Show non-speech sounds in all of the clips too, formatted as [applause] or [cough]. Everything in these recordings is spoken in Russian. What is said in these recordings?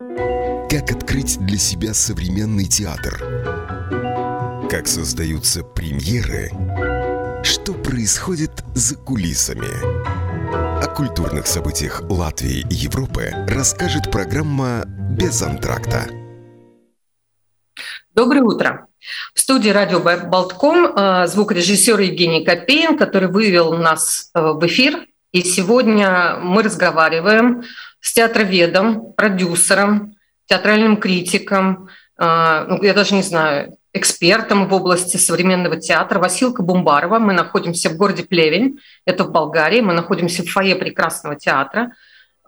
Как открыть для себя современный театр? Как создаются премьеры? Что происходит за кулисами? О культурных событиях Латвии и Европы расскажет программа «Без антракта». Доброе утро. В студии радио Болтком э, звукорежиссер Евгений Копеин, который вывел нас э, в эфир. И сегодня мы разговариваем с театроведом, продюсером, театральным критиком, э, ну, я даже не знаю, экспертом в области современного театра Василка Бумбарова. Мы находимся в городе Плевень, это в Болгарии. Мы находимся в фойе прекрасного театра.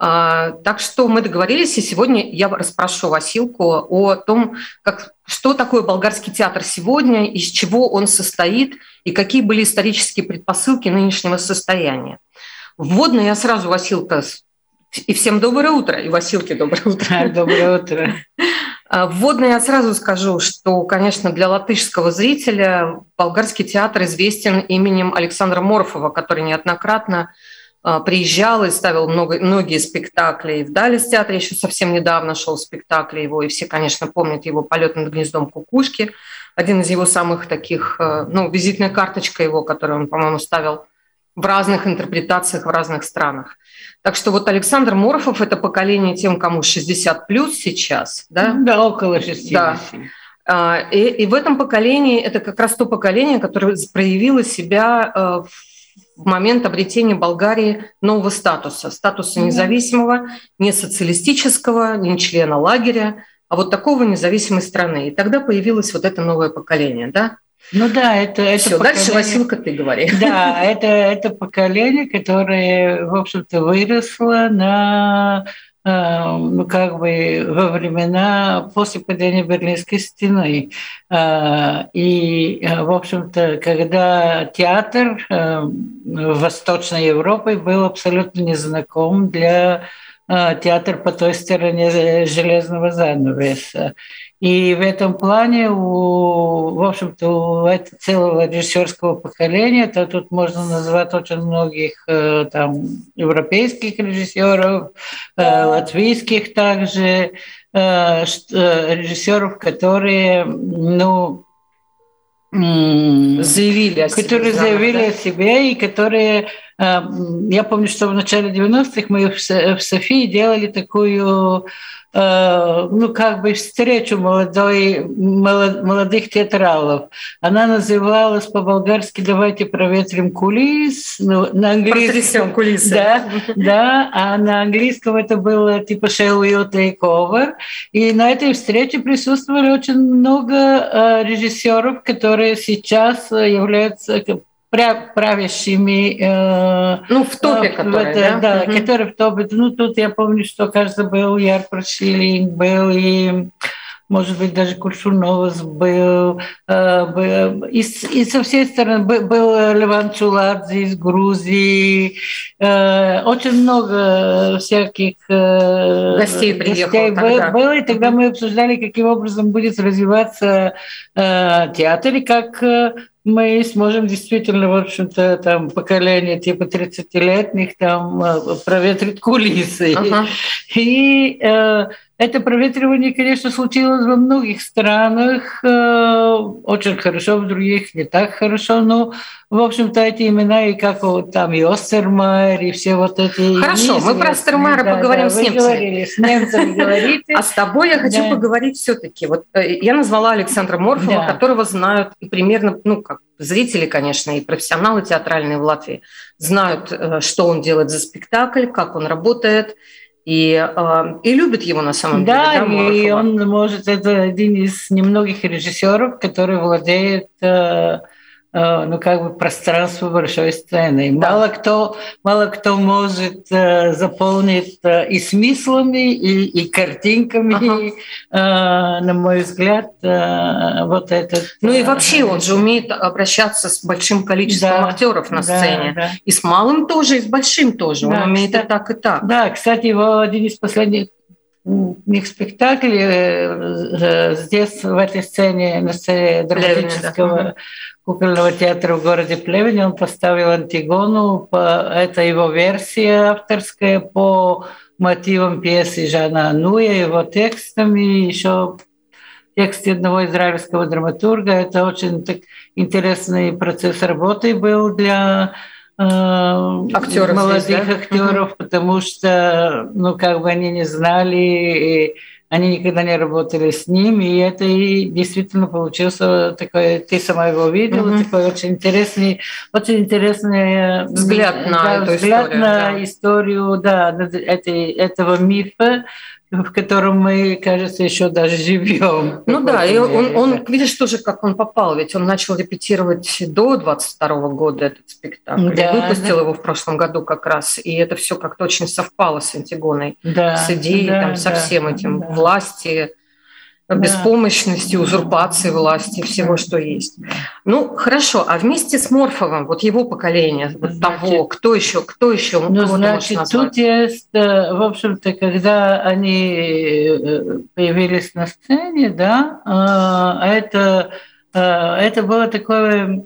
А, так что мы договорились, и сегодня я расспрошу Василку о том, как, что такое болгарский театр сегодня, из чего он состоит и какие были исторические предпосылки нынешнего состояния. Вводно я сразу, Василка, и всем доброе утро, и Василке доброе утро. [laughs] Доброе утро. А, вводно я сразу скажу, что, конечно, для латышского зрителя болгарский театр известен именем Александра Морфова, который неоднократно а, приезжал и ставил много, многие спектакли. И в Далис театре еще совсем недавно шел спектакль его, и все, конечно, помнят его «Полет над гнездом кукушки», один из его самых таких, а, ну, визитная карточка его, которую он, по-моему, ставил в разных интерпретациях в разных странах. Так что вот Александр Морфов – это поколение тем, кому 60 плюс сейчас. Да, да около 60. Да. А, и, и в этом поколении это как раз то поколение, которое проявило себя э, в момент обретения Болгарии нового статуса, статуса независимого, не социалистического, не члена лагеря, а вот такого независимой страны. И тогда появилось вот это новое поколение, да? Ну да, это, это Все, поколение... дальше, Василка, ты говори. Да, это, это поколение, которое, в общем-то, выросло на э, ну, как бы во времена после падения Берлинской стены. Э, и, э, в общем-то, когда театр в Восточной Европе был абсолютно незнаком для театра по той стороне железного занавеса. И в этом плане, у, в общем-то, у этого целого режиссерского поколения, то тут можно назвать очень многих э, там, европейских режиссеров, э, латвийских также, э, режиссеров, которые, ну, заявили о себе. Которые заявили да? о себе и которые... Я помню, что в начале 90-х мы в Софии делали такую Э, ну, как бы встречу молодой, молодых театралов. Она называлась по-болгарски «Давайте проветрим кулис». Ну, на английском кулисы. Да, да, а на английском это было типа «Shall we take over?». И на этой встрече присутствовали очень много э, режиссеров, которые сейчас являются правящими. Э, ну, в топе, э, которые, да? Да, угу. которые в топе. Ну, тут я помню, что, кажется, был Яр Прошилин, был и может быть, даже Куршуновс был, э, был и, и со всей стороны был, был Леван Чуладзе из Грузии, э, очень много всяких э, гостей, гостей тогда. было, и тогда мы обсуждали, каким образом будет развиваться театр, и как мы сможем действительно, в общем-то, там поколение типа 30-летних там проветрить кулисы. Ага. И э, это проветривание, конечно, случилось во многих странах, э, очень хорошо, в других не так хорошо, но, в общем-то, эти имена, и как вот там и Остермайер, и все вот эти... Хорошо, мы про Остермайера да, поговорим да, с немцами. Говорили, с немцами говорите. [laughs] А с тобой я хочу поговорить все-таки. Вот э, я назвала Александра Морфова, которого знают и примерно, ну, как зрители, конечно, и профессионалы театральные в Латвии знают, э, что он делает за спектакль, как он работает – и, э, и любит его на самом да, деле. Да, и он может, это один из немногих режиссеров, который владеет Э, ну, как бы пространство большой сцены. Да. Мало, кто, мало кто может э, заполнить э, и смыслами, и, и картинками, ага. э, на мой взгляд, э, вот этот... Ну и вообще он же умеет обращаться с большим количеством да, актеров на сцене. Да, да. И с малым тоже, и с большим тоже. Да, он умеет кстати, и так, и так. Да, кстати, его один из последних них спектаклей здесь, в этой сцене, на сцене драматического Плевня, да кукольного театра в городе Плевне. Он поставил Антигону. Это его версия авторская по мотивам пьесы Жана Ануя, его текстами, еще тексте одного израильского драматурга. Это очень так, интересный процесс работы был для э, актеров молодых здесь, да? актеров, потому что, ну, как бы они не знали, они никогда не работали с ним, и это и действительно получился такой, ты сама его видела, mm-hmm. такой очень интересный, очень интересный взгляд на да, эту взгляд историю, на да. историю, да, этой, этого мифа, в котором мы, кажется, еще даже живем. Ну да, и он, он, видишь, тоже как он попал, ведь он начал репетировать до 22 года этот спектакль, да, выпустил да. его в прошлом году как раз, и это все как-то очень совпало с Антигоной, да, с идеей, да, там, со да, всем этим да. власти. Беспомощности, узурпации власти, всего, что есть. Ну, хорошо, а вместе с Морфовым, вот его поколение, вот значит, того, кто еще, кто еще, ну, значит, тут есть, э, в общем-то, когда они э, появились на сцене, да, э, это, это было такое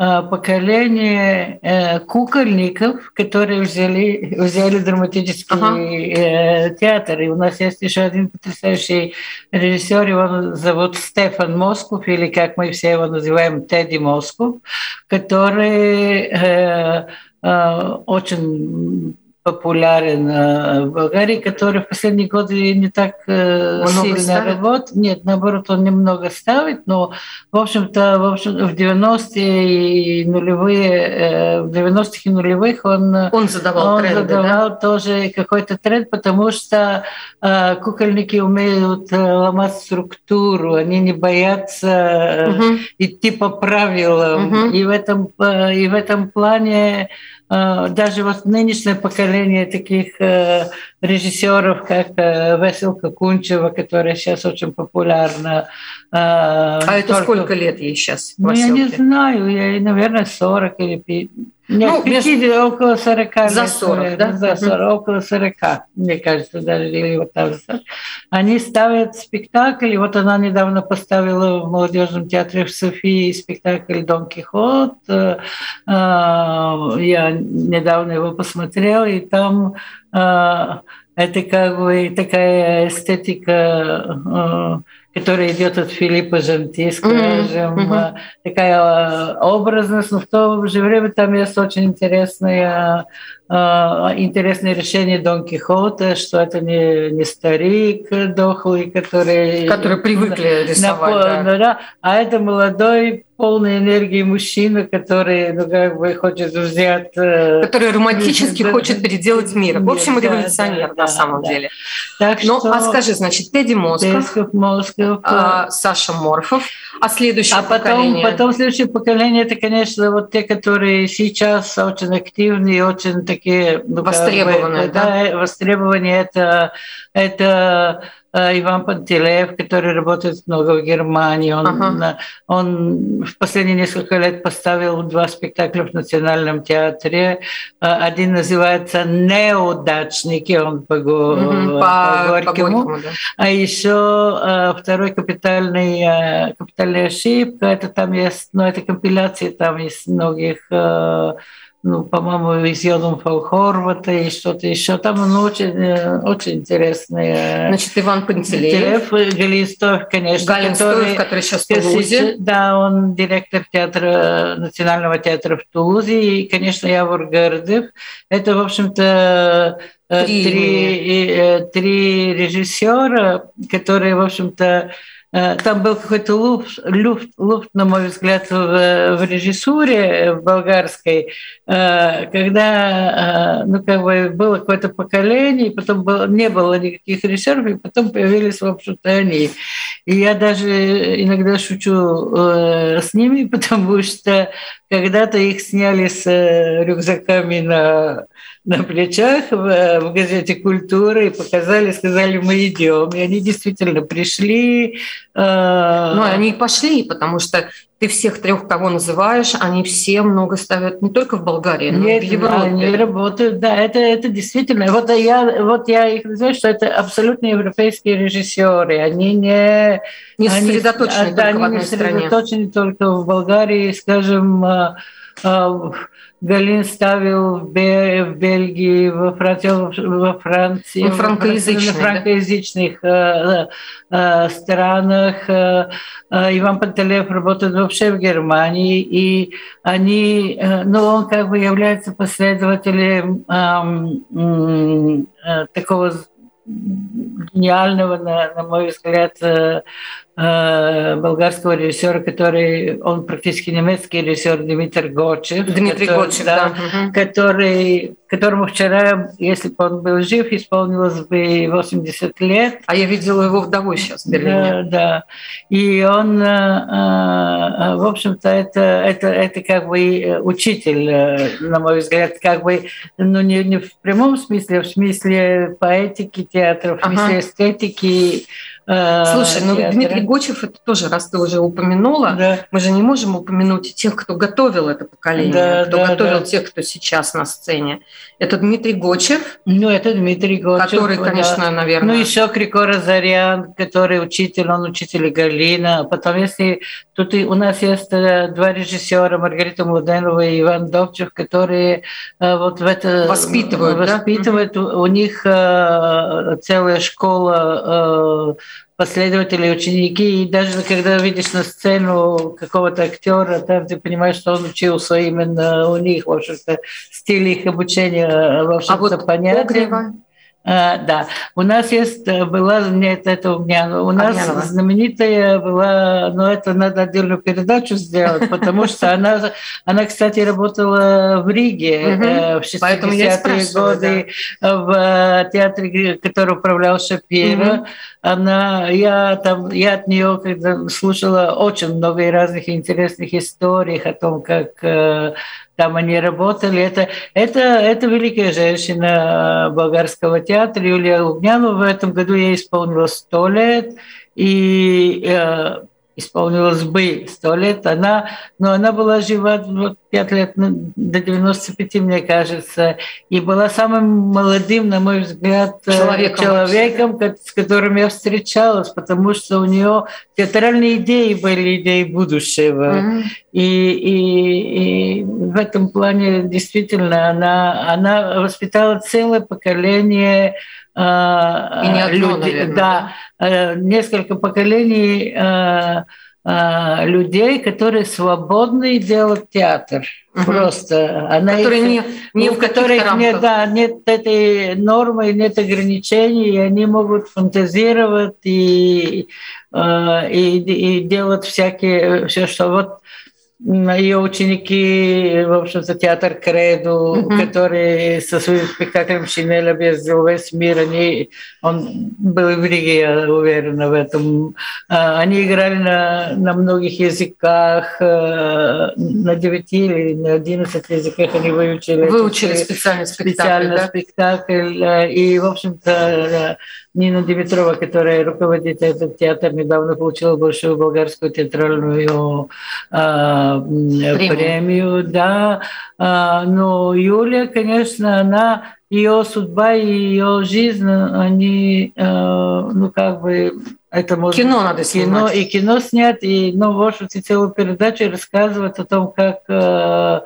поколение э, кукольников, которые взяли, взяли драматический ага. Э, театр. И у нас есть еще один потрясающий режиссер, его зовут Стефан Москов, или как мы все его называем, Тедди Москов, который очень популярен э, в Болгарии, который в последние годы не так э, много сильно ставит? работает. Нет, наоборот, он немного ставит, но, в общем-то, в, общем, в 90-е и нулевые, э, в 90-х и нулевых он, он задавал, он тренды, задавал да? тоже какой-то тренд, потому что кукольники умеют ломать структуру, они не боятся угу. идти по правилам. Угу. И, в этом, и в этом плане даже вот нынешнее поколение таких э, режиссеров, как э, Веселка Кунчева, которая сейчас очень популярна. А это только... сколько лет ей сейчас? Ну, я не знаю, ей, наверное, 40 или 50. Нет, ну, 50, около 40 За 40, наверное, да? За 40, около 40, мне кажется, даже или вот там. Они ставят спектакль, вот она недавно поставила в молодежном театре в Софии спектакль «Дон Кихот». Э, э, я недавно его посмотрела, и там э, это как бы такая эстетика которая идет от Филиппа Жанти, скажем, mm-hmm. такая образность, но в то же время там есть очень интересная а, интересное решение Дон Кихота, что это не, не старик дохлый, который... Который привыкли рисовать, на, да. да. А это молодой, полный энергии мужчина, который, ну, как бы хочет взять... Э, который романтически [laughs] хочет переделать мир. В общем, революционер да, на самом да. деле. Так ну, что... а скажи, значит, Тедди Москов, Москов а, Саша Морфов, а следующее а потом, поколение? потом следующее поколение, это, конечно, вот те, которые сейчас очень активны очень такие... Ну, востребованные, да? да? Востребование это, это Э, Иван Пантелеев, который работает много в Германии. Он, ага. он в последние несколько лет поставил два спектакля в Национальном театре. Э, один называется «Неудачники», он по, угу, по, по Горькому. По Горькому да. А еще э, второй капитальный, капитальная ошибка, это там есть, ну, это компиляция, там есть многих ну, по-моему, из Йоном Хорвата и что-то еще. Там он очень, э, очень интересный. Э, Значит, Иван Пантелеев. Галин Стоев, конечно. Галин который, который сейчас в Тулузе. Да, он директор театра, Национального театра в Тулузе. И, конечно, Явор Гардев. Это, в общем-то, э, три, три, три режиссера, которые, в общем-то, Э, там был какой-то люфт, люфт, люфт, на мой взгляд, в, в режиссуре болгарской, э, когда ну, как бы было какое-то поколение, и потом было, не было никаких режиссеров, и потом появились, в общем-то, они. И я даже иногда шучу э, с ними, [laughs] потому что когда-то их сняли с рюкзаками на на плечах в, в газете «Культура» и показали, сказали, мы идем. И они действительно пришли. Э... Ну, они пошли, потому что ты всех трех, кого называешь, они все много ставят не только в Болгарии, но Нет, и в Европе. Они работают, да, это, это действительно. Вот я, вот я их называю, что это абсолютно европейские режиссеры. Они не... Не сосредоточены они, да, только они в одной не стране. сосредоточены только в Болгарии, скажем, э, Галин ставил в, Бельгии, во Франции, во Франции, ну, франкоязычных, франкоязычных да? странах. Иван Пантелеев работает вообще в Германии, и они, ну, он как бы является последователем такого гениального, на, на мой взгляд, Э, болгарского режиссера, который, он практически немецкий режиссер Дмитрий Гочев. Дмитрий который, Гочев, да. да который, которому вчера, если бы он был жив, исполнилось бы 80 лет. А я видела его вдовой сейчас в Берлине. Да, да. И он, э, э, в общем-то, это, это, это как бы учитель, на мой взгляд, как бы, ну, не, не в прямом смысле, а в смысле поэтики театра, в смысле ага. эстетики, Слушай, ну театра. Дмитрий Гочев, это тоже, раз ты уже упомянула, да. мы же не можем упомянуть тех, кто готовил это поколение, да, кто да, готовил да. тех, кто сейчас на сцене. Это Дмитрий Гочев. Ну, это Дмитрий Гочев. Который, конечно, да. наверное... Ну, еще Крикора Зарян, который учитель, он учитель Галина. Потом, если тут и у нас есть э, два режиссера, Маргарита Младенова и Иван Довчев, которые э, вот в это... Воспитывают, Воспитывают. Да? У, у них целая школа последователи, ученики, и даже когда видишь на сцену какого-то актера, там ты понимаешь, что он учился именно у них, в общем-то, стиль их обучения, в общем-то, а вот понятен. Огнева а, да, у нас есть, э, была, нет, это у меня, у нас Обнянова. знаменитая была, но это надо отдельную передачу сделать, потому что она, она, кстати, работала в Риге э, в 60-е годы в театре, который управлял Шапира. Она, я там, я от нее когда слушала очень много разных интересных историй о том, как э, там они работали. Это, это, это великая женщина болгарского театра Юлия Лугнянова. В этом году ей исполнилось сто лет. И э, исполнилось бы сто лет, она, но она была жива вот, пять лет ну, до 95, мне кажется, и была самым молодым, на мой взгляд, э, человеком, человеком с которым я встречалась, потому что у нее театральные идеи были идеи будущего. Mm-hmm. И, и, и в этом плане действительно она, она воспитала целое поколение одно, людей, наверное, да, да, несколько поколений людей, которые свободны делать театр. Угу. Просто она которые их, не, не в которых нет, да, нет этой нормы, нет ограничений, и они могут фантазировать и, и, и делать всякие все, что вот ее ученики, в общем-то, театр Креду, mm-hmm. который со своим спектаклем «Шинель объездил весь мир», они, он был в Риге, я уверена в этом. А, они играли на, на многих языках, э, на 9 или на 11 языках они выучили. Выучили специальный спектакль, специальный да? спектакль. Э, и, в общем-то, Нина Димитрова, которая руководит этот театр, недавно получила большую болгарскую театральную э, премию. премию, да. Э, но Юлия, конечно, она ее судьба и ее жизнь, они, э, ну как бы это может кино надо кино снимать. и кино снять и ну в общем-то целую передачу рассказывать о том, как э,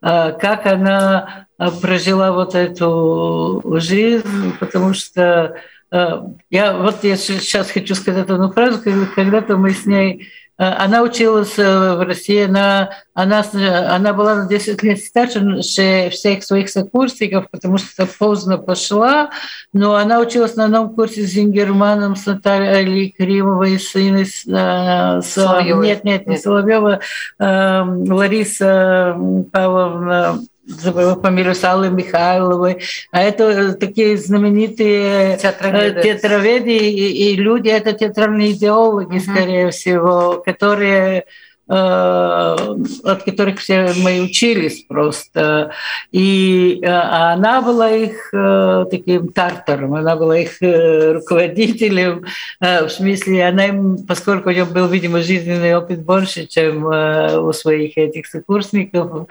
как она прожила вот эту жизнь, потому что Э, я вот я сейчас хочу сказать одну фразу, когда-то мы с ней э, она училась э, в России, она, она, она была на 10 лет старше всех своих сокурсников, потому что поздно пошла, но она училась на одном курсе с Зингерманом, с Натальей Кримовой, с Инной, с, нет, нет, не Соловьева, Лариса Павловна забыла фамилию Салы Михайловой, а это такие знаменитые театроведы, театроведы и, и люди, это театральные идеологи, mm-hmm. скорее всего, которые Э, от которых все мы учились просто. И э, она была их э, таким тартаром, она была их руководителем, в смысле, она им, поскольку у нее был, видимо, жизненный опыт больше, чем у своих этих сокурсников,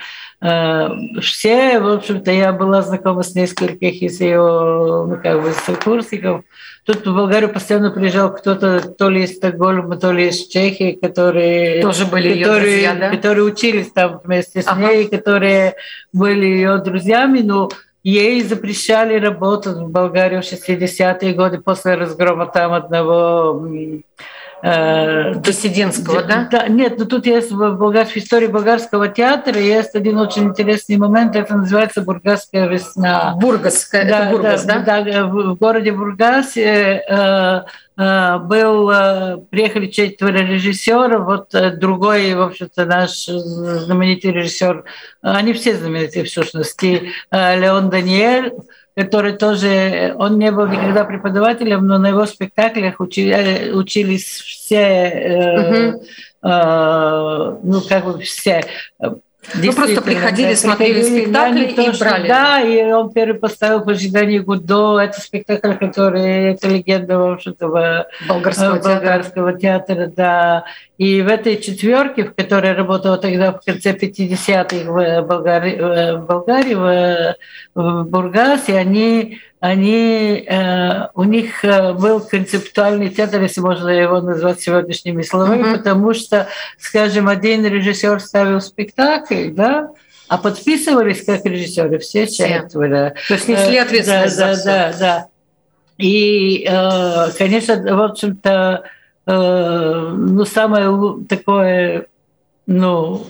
все, в общем-то, я была знакома с нескольких из ее, ну, как бы, сокурсников, тут в Болгарию постоянно приезжал кто-то то ли из Стокгольма, то ли из Чехии, которые... Тоже были которые, ее друзья, да? Которые учились там вместе с Ага. ней, которые были ее друзьями, но ей запрещали работать в Болгарии в 60-е годы после разгрома там одного э, да? да, нет, но тут есть в, болгар... в истории болгарского театра есть один очень интересный момент, это называется «Бургасская весна». Бургас, это Бургас, да? да, в в городе Бургасе э, э, был, э, приехали четверо режиссеров, вот э, другой, в общем-то, наш знаменитый режиссер, они все знаменитые в сущности, э, Леон Даниэль, который тоже, он не был никогда преподавателем, но на его спектаклях учи- э, учились все, э, э, ну, как бы все. Ну, просто приходили, смотрели спектакли не то, и что- брали. Да, и он первый поставил в ожидании Гудо. Это спектакль, который, это легенда, в общем-то, Болгарского э, театра. болгарского театра, да. И в этой четверке, в которой работала тогда в конце 50-х в Болгарии, в, Болгарии, в, в Бургасе, они, они, э, у них э, был концептуальный театр, если можно его назвать сегодняшними словами, Мгм. потому что, скажем, один режиссер ставил спектакль, да, а подписывались как режиссеры все четверо. То есть несли Э, ответственность да, за да, да, да. И, э, конечно, в общем-то, э, ну, самое такое, ну,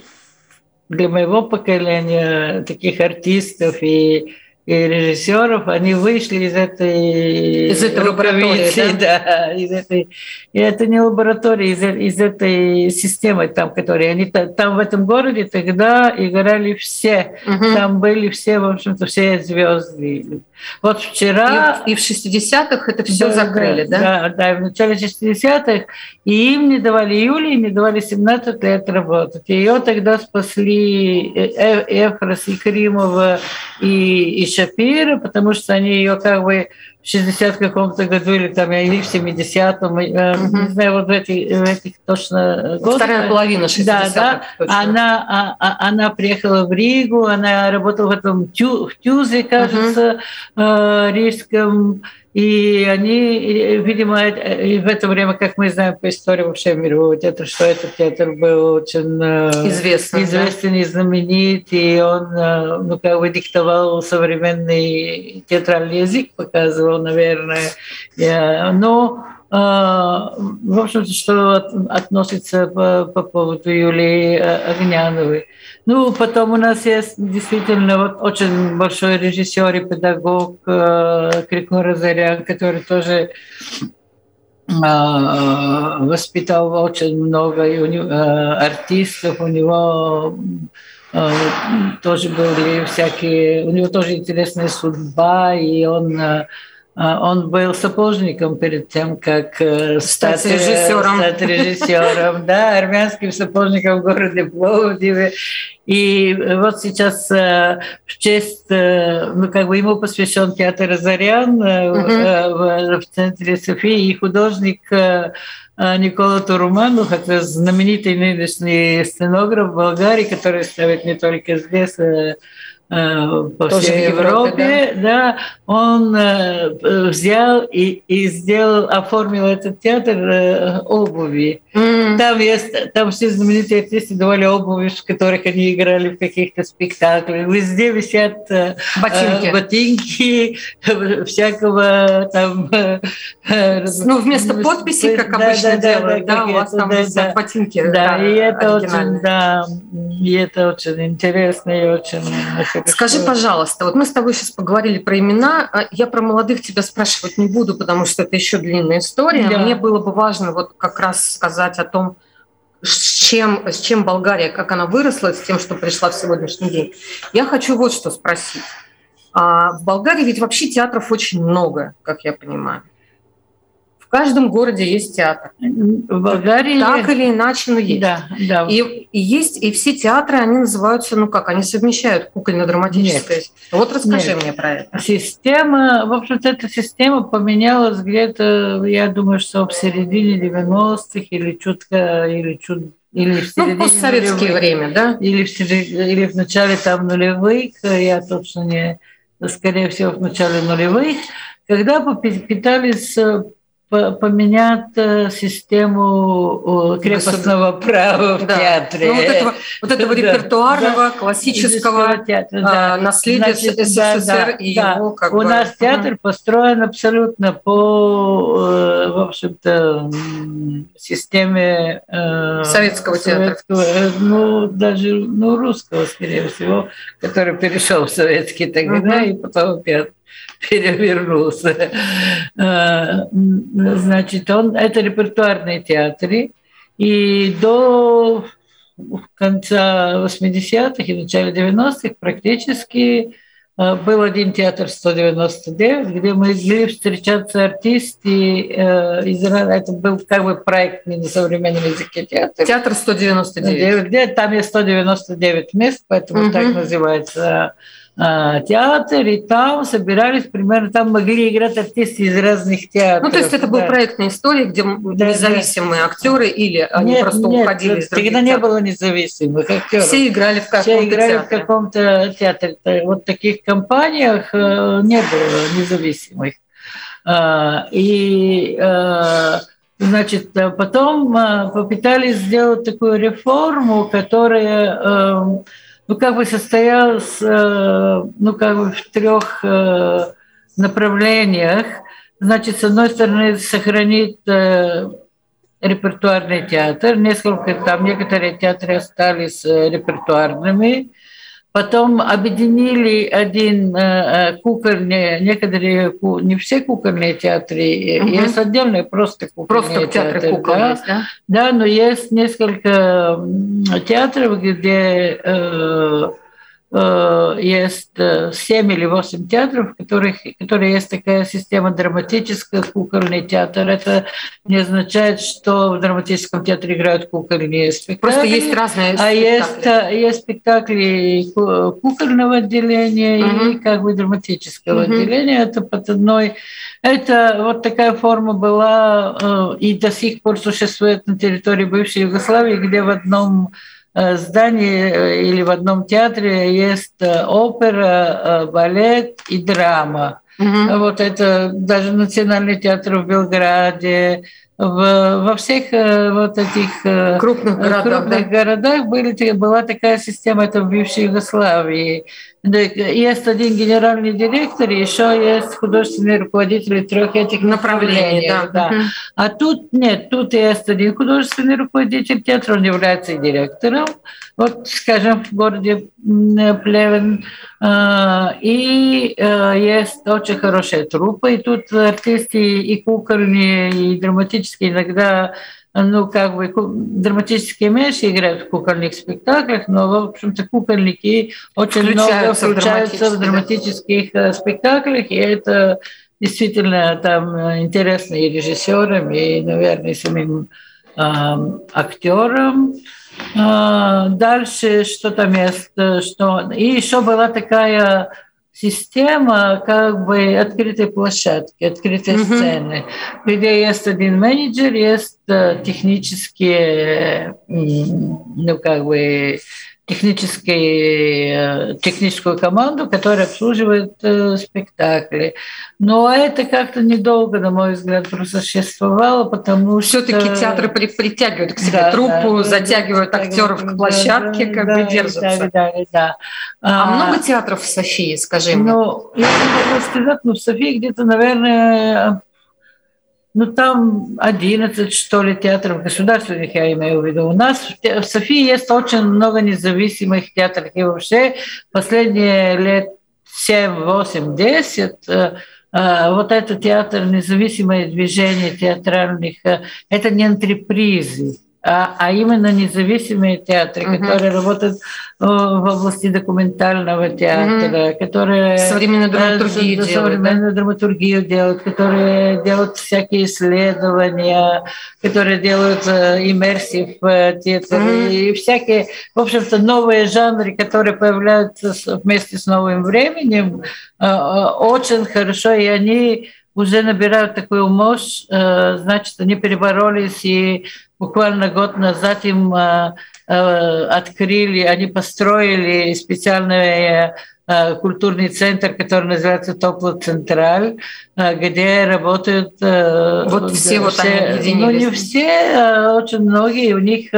для моего поколения таких артистов и, и режиссеров, они вышли из этой Из этой лаборатории, рукавицы, да, из этой, и это не лаборатория, из, из этой системы там, которые они та- там в этом городе тогда играли все, Мгм. там были все, в общем-то, все звезды. Вот вчера... И, и в 60-х это все Да, закрыли, да? Да, да, в начале 60-х. И им не давали Юлии, не давали 17 лет работать. Ее тогда спасли э, э, Эфрос и Кримова и, и Шапира, потому что они ее как бы в 60 каком-то году или там или в 70-м, э, не знаю, вот в этих, в этих точно годах. Вторая половина 60-х. Да, да. Она, а- а- она приехала в Ригу, она работала в этом тю, в Тюзе, кажется, э, рижском. И они, видимо, э, и в это время, как мы знаем по истории вообще мирового театра, что этот театр был очень э, Известный, да. известен и знаменит, и он э, ну, как бы диктовал современный театральный язык, показывал, наверное. Но э, в общем-то, что от- относится по, по поводу Юлии э, Огняновой. Ну, потом у нас есть действительно вот очень большой режиссер и педагог э, Крикун Розарян, который тоже э, воспитал очень много и у него, э, артистов, у него э, тоже были всякие, у него тоже интересная судьба, и он э, он был сапожником перед тем, как э, Стать стать, э, режиссером. стать [laughs] режиссером, да, армянским сапожником в городе Пловдиве. И вот сейчас э, в честь, ну как бы ему посвящен театр Азарян в, в центре Софии, и художник Никола Туруманов, это знаменитый нынешний сценограф в Болгарии, который ставит не только здесь, по Тоже всей Европе, Европе, да, он э, э, взял и, и сделал, оформил этот театр э, обуви. М, Там есть, там все знаменитые артисты давали обуви, в которых они играли в каких-то спектаклях. Везде висят э, Ботинки. э, ботинки [laughs] всякого там. э, э, Ну, вместо подписи, как да, обычно да, да, делают, да, да, как у вас там да, висят да. ботинки. Да, и это очень, да, и это очень интересно и очень хорошо. Скажи, пожалуйста, вот мы с тобой сейчас поговорили про имена, а я про молодых тебя спрашивать не буду, потому что это еще длинная история. Да. Мне было бы важно вот как раз сказать о том, с чем, с чем Болгария, как она выросла, с тем, что пришла в сегодняшний день. Я хочу вот что спросить. А в Болгарии ведь вообще театров очень много, как я понимаю. Каждом городе есть театр. В Болгарии... Так или иначе, но есть. Да, да. И, и есть, и все театры, они называются, ну как, они совмещают кукольно-драматическое. Вот расскажи Нет. мне про это. Система, в общем-то, эта система поменялась где-то, я думаю, что в середине 90-х или чутка, или чуть или в Ну, середине в постсоветское нулевых. время, да? Или в, или в начале там нулевых, я точно не, скорее всего, в начале нулевых. когда попытались поменять э, систему крепостного права в да. театре. Ну, вот этого, вот этого [laughs] да, репертуарного, да, классического театра, да. наследия Значит, СССР да, и да. его как У бы... нас театр построен абсолютно по, э, в общем-то, системе э, советского, советского театра. Ну, даже ну, русского, скорее всего, который перешел в советский тогда угу. и потом опять [laughs] перевернулся. А, значит, он, это репертуарные театры. И до конца 80-х и начала 90-х практически а, был один театр 199, где мы могли встречаться артисты э, из Это был как бы проект не на современном языке театр. Театр 199. Где, там есть 199 мест, поэтому угу. так называется театр, и там собирались примерно, там могли играть артисты из разных театров. Ну, то есть это была да. проектная история, где да, независимые да. актеры или они нет, просто нет, уходили из других Тогда не было независимых актеров. Все играли в каком-то Все играли театре. в каком-то театре. Вот таких компаниях э, не было независимых. А, и э, Значит, потом э, попытались сделать такую реформу, которая ну, как бы состоялась, э, ну, как бы в трех э, направлениях. Значит, с одной стороны, сохранить э, репертуарный театр, несколько там, некоторые театры остались репертуарными, Потом объединили один э, кукольный, некоторые, не все кукольные театры, угу. есть отдельные просто кукольные просто театры. театры кукол да? есть, да? Да, но есть несколько театров, где э, Э, есть 7 э, или 8 театров, в которых, которые есть такая система драматическая, кукольный театр. Это не означает, что в драматическом театре играют кукольные спектакли. Просто есть разные спектакли. А есть, э, есть спектакли кукольного отделения угу. и как бы драматического угу. отделения. Это под одной... Это вот такая форма была и до сих пор существует на территории бывшей Югославии, где в одном Э, здании э, или в одном театре есть э, опера, балет и драма. Угу. Вот это даже Национальный театр в Белграде, в, во всех вот этих крупных городах, крупных да? городах были, была такая система, это в бывшей Югославии. Есть один генеральный директор, еще есть художественный руководитель трех этих направлений. Да. Да. Угу. А тут нет, тут есть один художественный руководитель театра, он является и директором, вот, скажем, в городе Плевен. А, и а, есть очень хорошая труппа, и тут артисты и кукольные, и драматические иногда ну, как бы драматические меньше играют в кукольных спектаклях, но, в общем-то, кукольники очень включаются много включаются в, драматических да. спектаклях, и это действительно там интересно и режиссерам, и, наверное, самим э, актерам. Э, дальше что там есть, что... И еще была такая система как бы открытой площадки, открытой mm-hmm. сцены, где есть один менеджер, есть э, технические, ну как бы технические, э, техническую команду, которая обслуживает э, спектакли. Но это как-то недолго, на мой взгляд, просуществовало, потому что... Все-таки театры при, притягивают к себе да, труппу, да, затягивают да, актеров да, к площадке, да, как да, бы держатся. Да, да, да. А, а много театров в Софии, скажи мне? Ну, я не могу сказать, но в Софии где-то, наверное, ну, там 11, что ли, театров государственных, я имею в виду. У нас в Софии есть очень много независимых театров. И вообще последние лет 7, 8, 10 вот этот театр, независимое движение театральных, э, это не антрепризы а, а именно независимые театры, угу. которые работают в области документального театра, угу. которые современную драматургию, делают, современную да? драматургию делают, которые делают всякие исследования, которые делают иммерсив театр угу. и всякие, в общем-то, новые жанры, которые появляются вместе с новым временем, очень хорошо, и они уже набирают такую мощь, значит, они переборолись и буквально год назад им э, э, открыли, они построили специальные культурный центр, который называется Топло Централь, где работают... Вот все, вот они объединились. Ну, не все, очень многие. У них,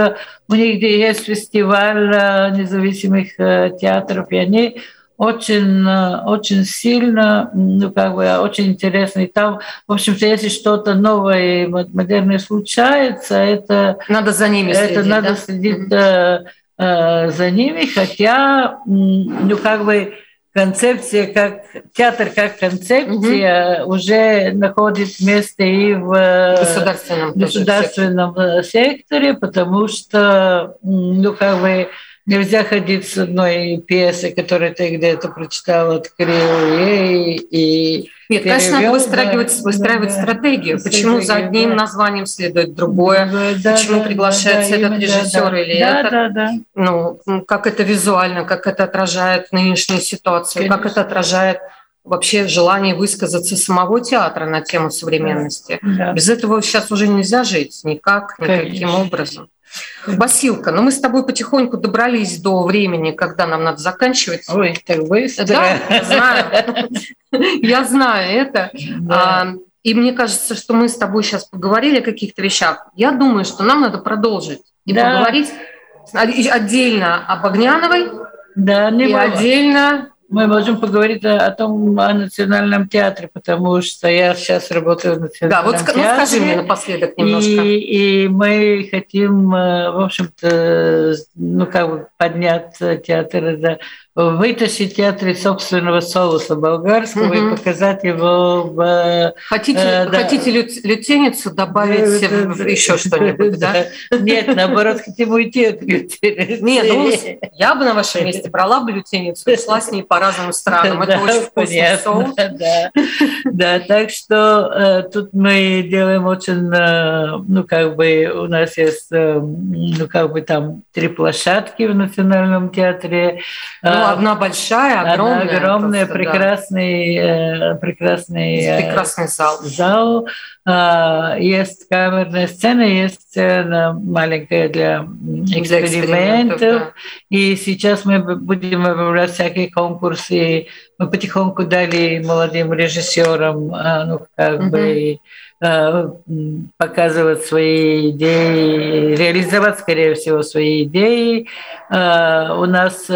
у них есть фестиваль независимых театров, и они очень, очень сильно, ну, как бы, очень интересно. И там, в общем-то, если что-то новое и модерное случается, это... Надо за ними это следить, надо да? следить э, э, за ними, хотя, ну, как бы, концепция как театр как концепция угу. уже находит место и в государственном, государственном секторе. секторе, потому что ну как бы Нельзя ходить с одной пьесы, которую ты где-то прочитал, открыл ей и Нет, перевел, конечно, надо выстраивать, выстраивать да, стратегию. Почему за одним да. названием следует другое? Да, Почему да, приглашается да, этот режиссер да, или да, это? Да, да. Ну, как это визуально, как это отражает нынешнюю ситуацию, конечно. как это отражает вообще желание высказаться самого театра на тему современности. Да. Без этого сейчас уже нельзя жить никак, никаким Конечно. образом. Басилка, ну мы с тобой потихоньку добрались до времени, когда нам надо заканчивать. Ой, так быстро. Да, я знаю. Я знаю это. А, и мне кажется, что мы с тобой сейчас поговорили о каких-то вещах. Я думаю, что нам надо продолжить и поговорить отдельно об Огняновой да, не и отдельно мы можем поговорить о, о том, о Национальном театре, потому что я сейчас работаю в Национальном да, вот театре. Да, вот скажи мне напоследок немножко. И, и мы хотим, э, в общем-то, ну, как бы поднять театр, да, вытащить театр из собственного соуса болгарского угу. и показать его в... Хотите, э, да. хотите лю, лютеницу добавить да, в, да, еще что-нибудь, да? Нет, наоборот, хотим уйти от лютеницы. Нет, ну, я бы на вашем месте брала бы лютеницу шла с ней по разным странам. Это [laughs] очень вкусный соус. [laughs] Да, так что э, тут мы делаем очень, э, ну, как бы, у нас есть, э, ну, как бы там три площадки в Национальном театре. Ну, одна большая, огромная. Одна огромная, прекрасный, прекрасный, прекрасный зал. зал. Э, есть камерная сцена, есть сцена маленькая для экспериментов. Да. И сейчас мы будем объявлять всякие конкурсы. Мы потихоньку дали молодым режиссерам, э, ну, как угу. бы э, показывать свои идеи, реализовать, скорее всего, свои идеи. У нас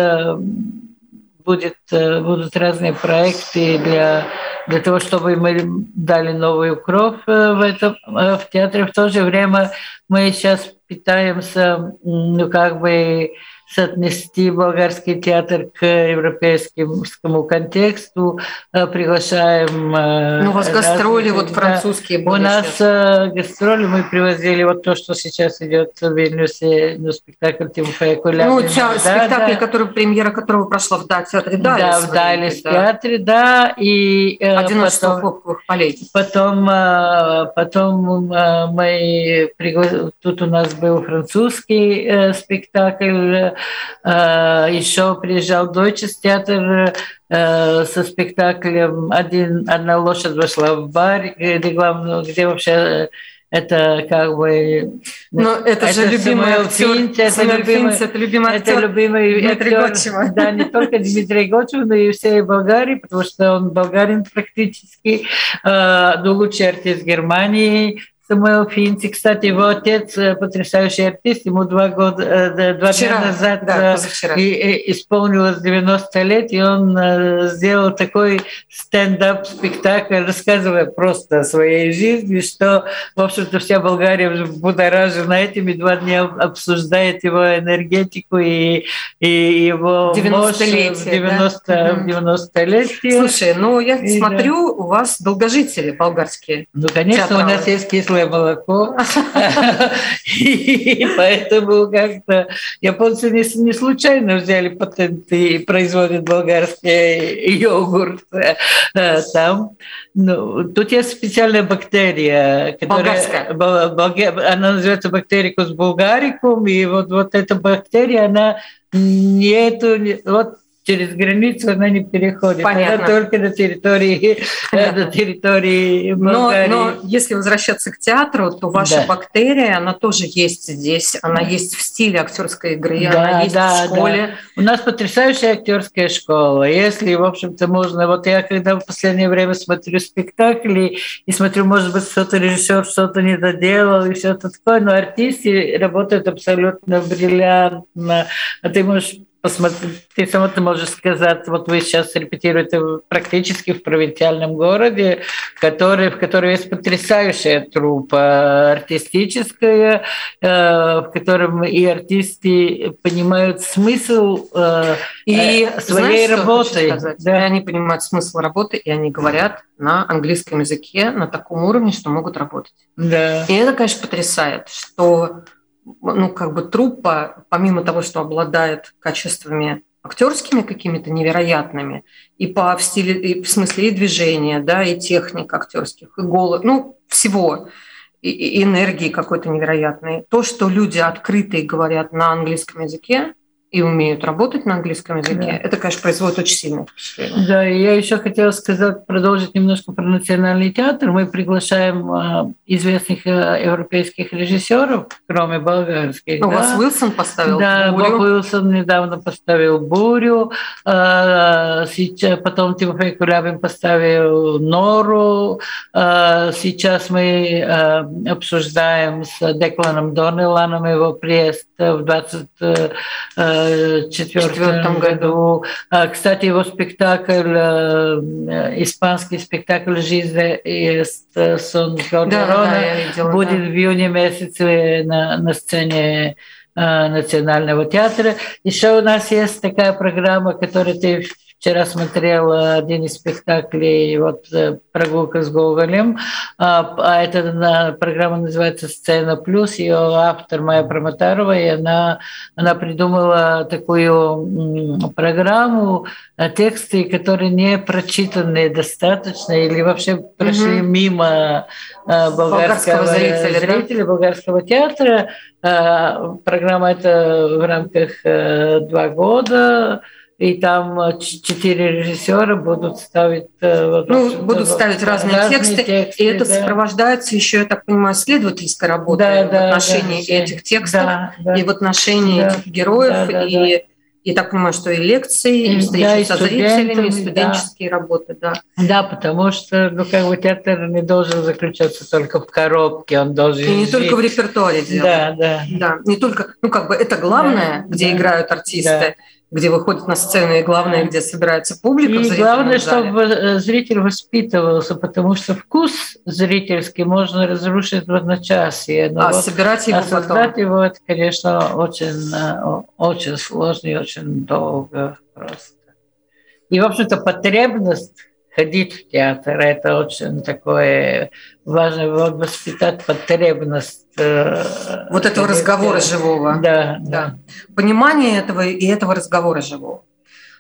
будет, э, будут разные проекты для, для того, чтобы мы дали новую кровь э, в, этом, э, в театре. В то же время мы сейчас пытаемся, ну, как бы, соотнести болгарский театр к европейскому контексту, э, приглашаем... Э, ну, у вас гастроли вот французские были У нас сейчас. Э, гастроли мы привозили вот то, что сейчас идет в Вильнюсе, ну, спектакль Тимофея Кулябина. Ну, да, спектакль, да. который, премьера которого прошла в да, театре Дали. Да, в Дали да. театре, да. И, Одиночество потом, хлопковых полей. Потом, потом мы... Тут у нас был французский спектакль еще приезжал Deutsches театр э, со спектаклем «Один, «Одна лошадь вошла в бар», где, главное, где вообще это как бы... Но это, это же любимый актер. Финц, это, любимый, Финц, это любимый актер. Это любимый Дмитрий актер, Гочева. Да, не только Дмитрий Гочева, но и все Болгарии, потому что он болгарин практически, э, ну, лучший артист Германии, Самуэл Финти. Кстати, его отец э, потрясающий артист, ему два, года, э, два Вчера, дня назад да, э, и исполнилось 90 лет, и он сделал такой стендап спектакль, рассказывая просто о своей жизни, что, в общем-то, вся Болгария будоражена этими два дня обсуждает его энергетику и, и его 90-летие. 90, да? 90 летие. Слушай, ну я и, смотрю, да. у вас долгожители болгарские. Ну, конечно, театралы. у нас есть кислый теплое молоко. [laughs] И поэтому как-то японцы не случайно взяли патент и производят болгарский йогурт э, там. Ну, тут есть специальная бактерия, которая... Болгарская. Она называется бактерикус булгарикум, и вот, вот эта бактерия, она нету... Вот через границу она не переходит. Понятно. Она только на территории, [laughs] на территории но, но если возвращаться к театру, то ваша да. бактерия, она тоже есть здесь. Она есть в стиле актерской игры, да, она есть да, в школе. Да. У нас потрясающая актерская школа. Если, в общем-то, можно... Вот я когда в последнее время смотрю спектакли и смотрю, может быть, что-то режиссер что-то не доделал и все такое, но артисты работают абсолютно бриллиантно. А ты можешь посмотреть, ты сама ты можешь сказать, вот вы сейчас репетируете практически в провинциальном городе, который, в котором есть потрясающая труппа артистическая, э, в котором и артисты понимают смысл э, и э, своей знаешь, работы. Да. Они понимают смысл работы, и они говорят на английском языке на таком уровне, что могут работать. Да. И это, конечно, потрясает, что ну, как бы труппа, помимо того, что обладает качествами актерскими какими-то невероятными, и по в стиле, и в смысле и движения, да, и техник актерских, и голос, ну, всего, и, и энергии какой-то невероятной. То, что люди открытые говорят на английском языке, и умеют работать на английском языке, да. это, конечно, производит очень сильное впечатление. Да, и я еще хотела сказать, продолжить немножко про национальный театр. Мы приглашаем э, известных э, европейских режиссеров, кроме болгарских. У да. вас Уилсон поставил да, бурю. Боб Уилсон недавно поставил бурю. Э, сейчас, потом Тимофей Кулябин поставил Нору. Э, сейчас мы обсуждаем с Декланом Донеланом его приезд в 20 э, 1994 году. А, кстати, его спектакль, э, испанский спектакль «Жизнь есть сон Калдерона» да, да, будет да. в июне месяце на, на сцене э, Национального театра. Еще у нас есть такая программа, которую ты Вчера смотрел один из спектаклей вот э, «Прогулка с Гоголем», а, а эта программа называется «Сцена плюс». Ее автор Майя Промотарова, и она, она придумала такую программу, э, тексты, которые не прочитаны достаточно или вообще прошли угу. мимо э, болгарского, болгарского зрителя, зрителя да? болгарского театра. Программа это в рамках два года и там э, четыре режиссера будут ставить... Э, ну, будут ставить разные, разные тексты, тексты, и это да. сопровождается еще, я так понимаю, исследовательской работой да, в да, отношении да, этих текстов да, да, и в отношении да, этих героев, да, да, и да. Я так понимаю, что и лекции, и встречи да, и со зрителями, и студенческие да. работы, да. Да, потому что, ну, как бы театр не должен заключаться только в коробке, он должен... И не жить. только в репертуаре делать. Да, да. Да, не только, ну, как бы это главное, да, где да, играют артисты, да где выходит на сцену, и главное, где собирается публика. И главное, чтобы э, зритель воспитывался, потому что вкус зрительский можно разрушить в одночасье. Но а вот, собирать его а создать потом. его, это, конечно, очень, э, очень сложно и очень долго просто. И, в общем-то, потребность ходить в театр. Это очень такое важно воспитать потребность. Э, вот этого разговора живого. Да, да. да. Понимание этого и этого разговора живого.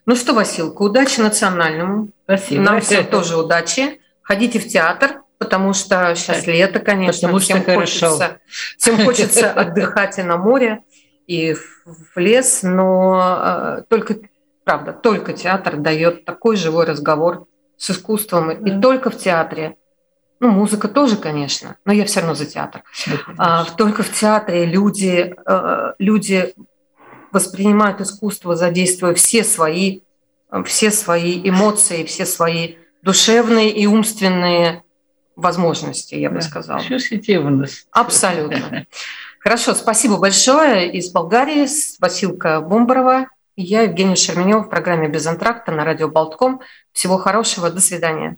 Ну что, Василка, удачи национальному. Спасибо. Нам всем тоже удачи. Ходите в театр, потому что сейчас лето, конечно. Потому всем что хочется, всем хочется [laughs] отдыхать и на море, и в лес, но э, только, правда, только театр дает такой живой разговор с искусством, да. и только в театре. Ну, музыка тоже, конечно, но я все равно за театр. а, только в театре люди, э, люди воспринимают искусство, задействуя все свои, все свои эмоции, все свои душевные и умственные возможности, я бы да, сказала. Сенситивность. Абсолютно. Хорошо, спасибо большое. Из Болгарии, Василка Бомбарова. Я Евгения Шерменева в программе «Без антракта» на радио «Болтком». Всего хорошего, до свидания.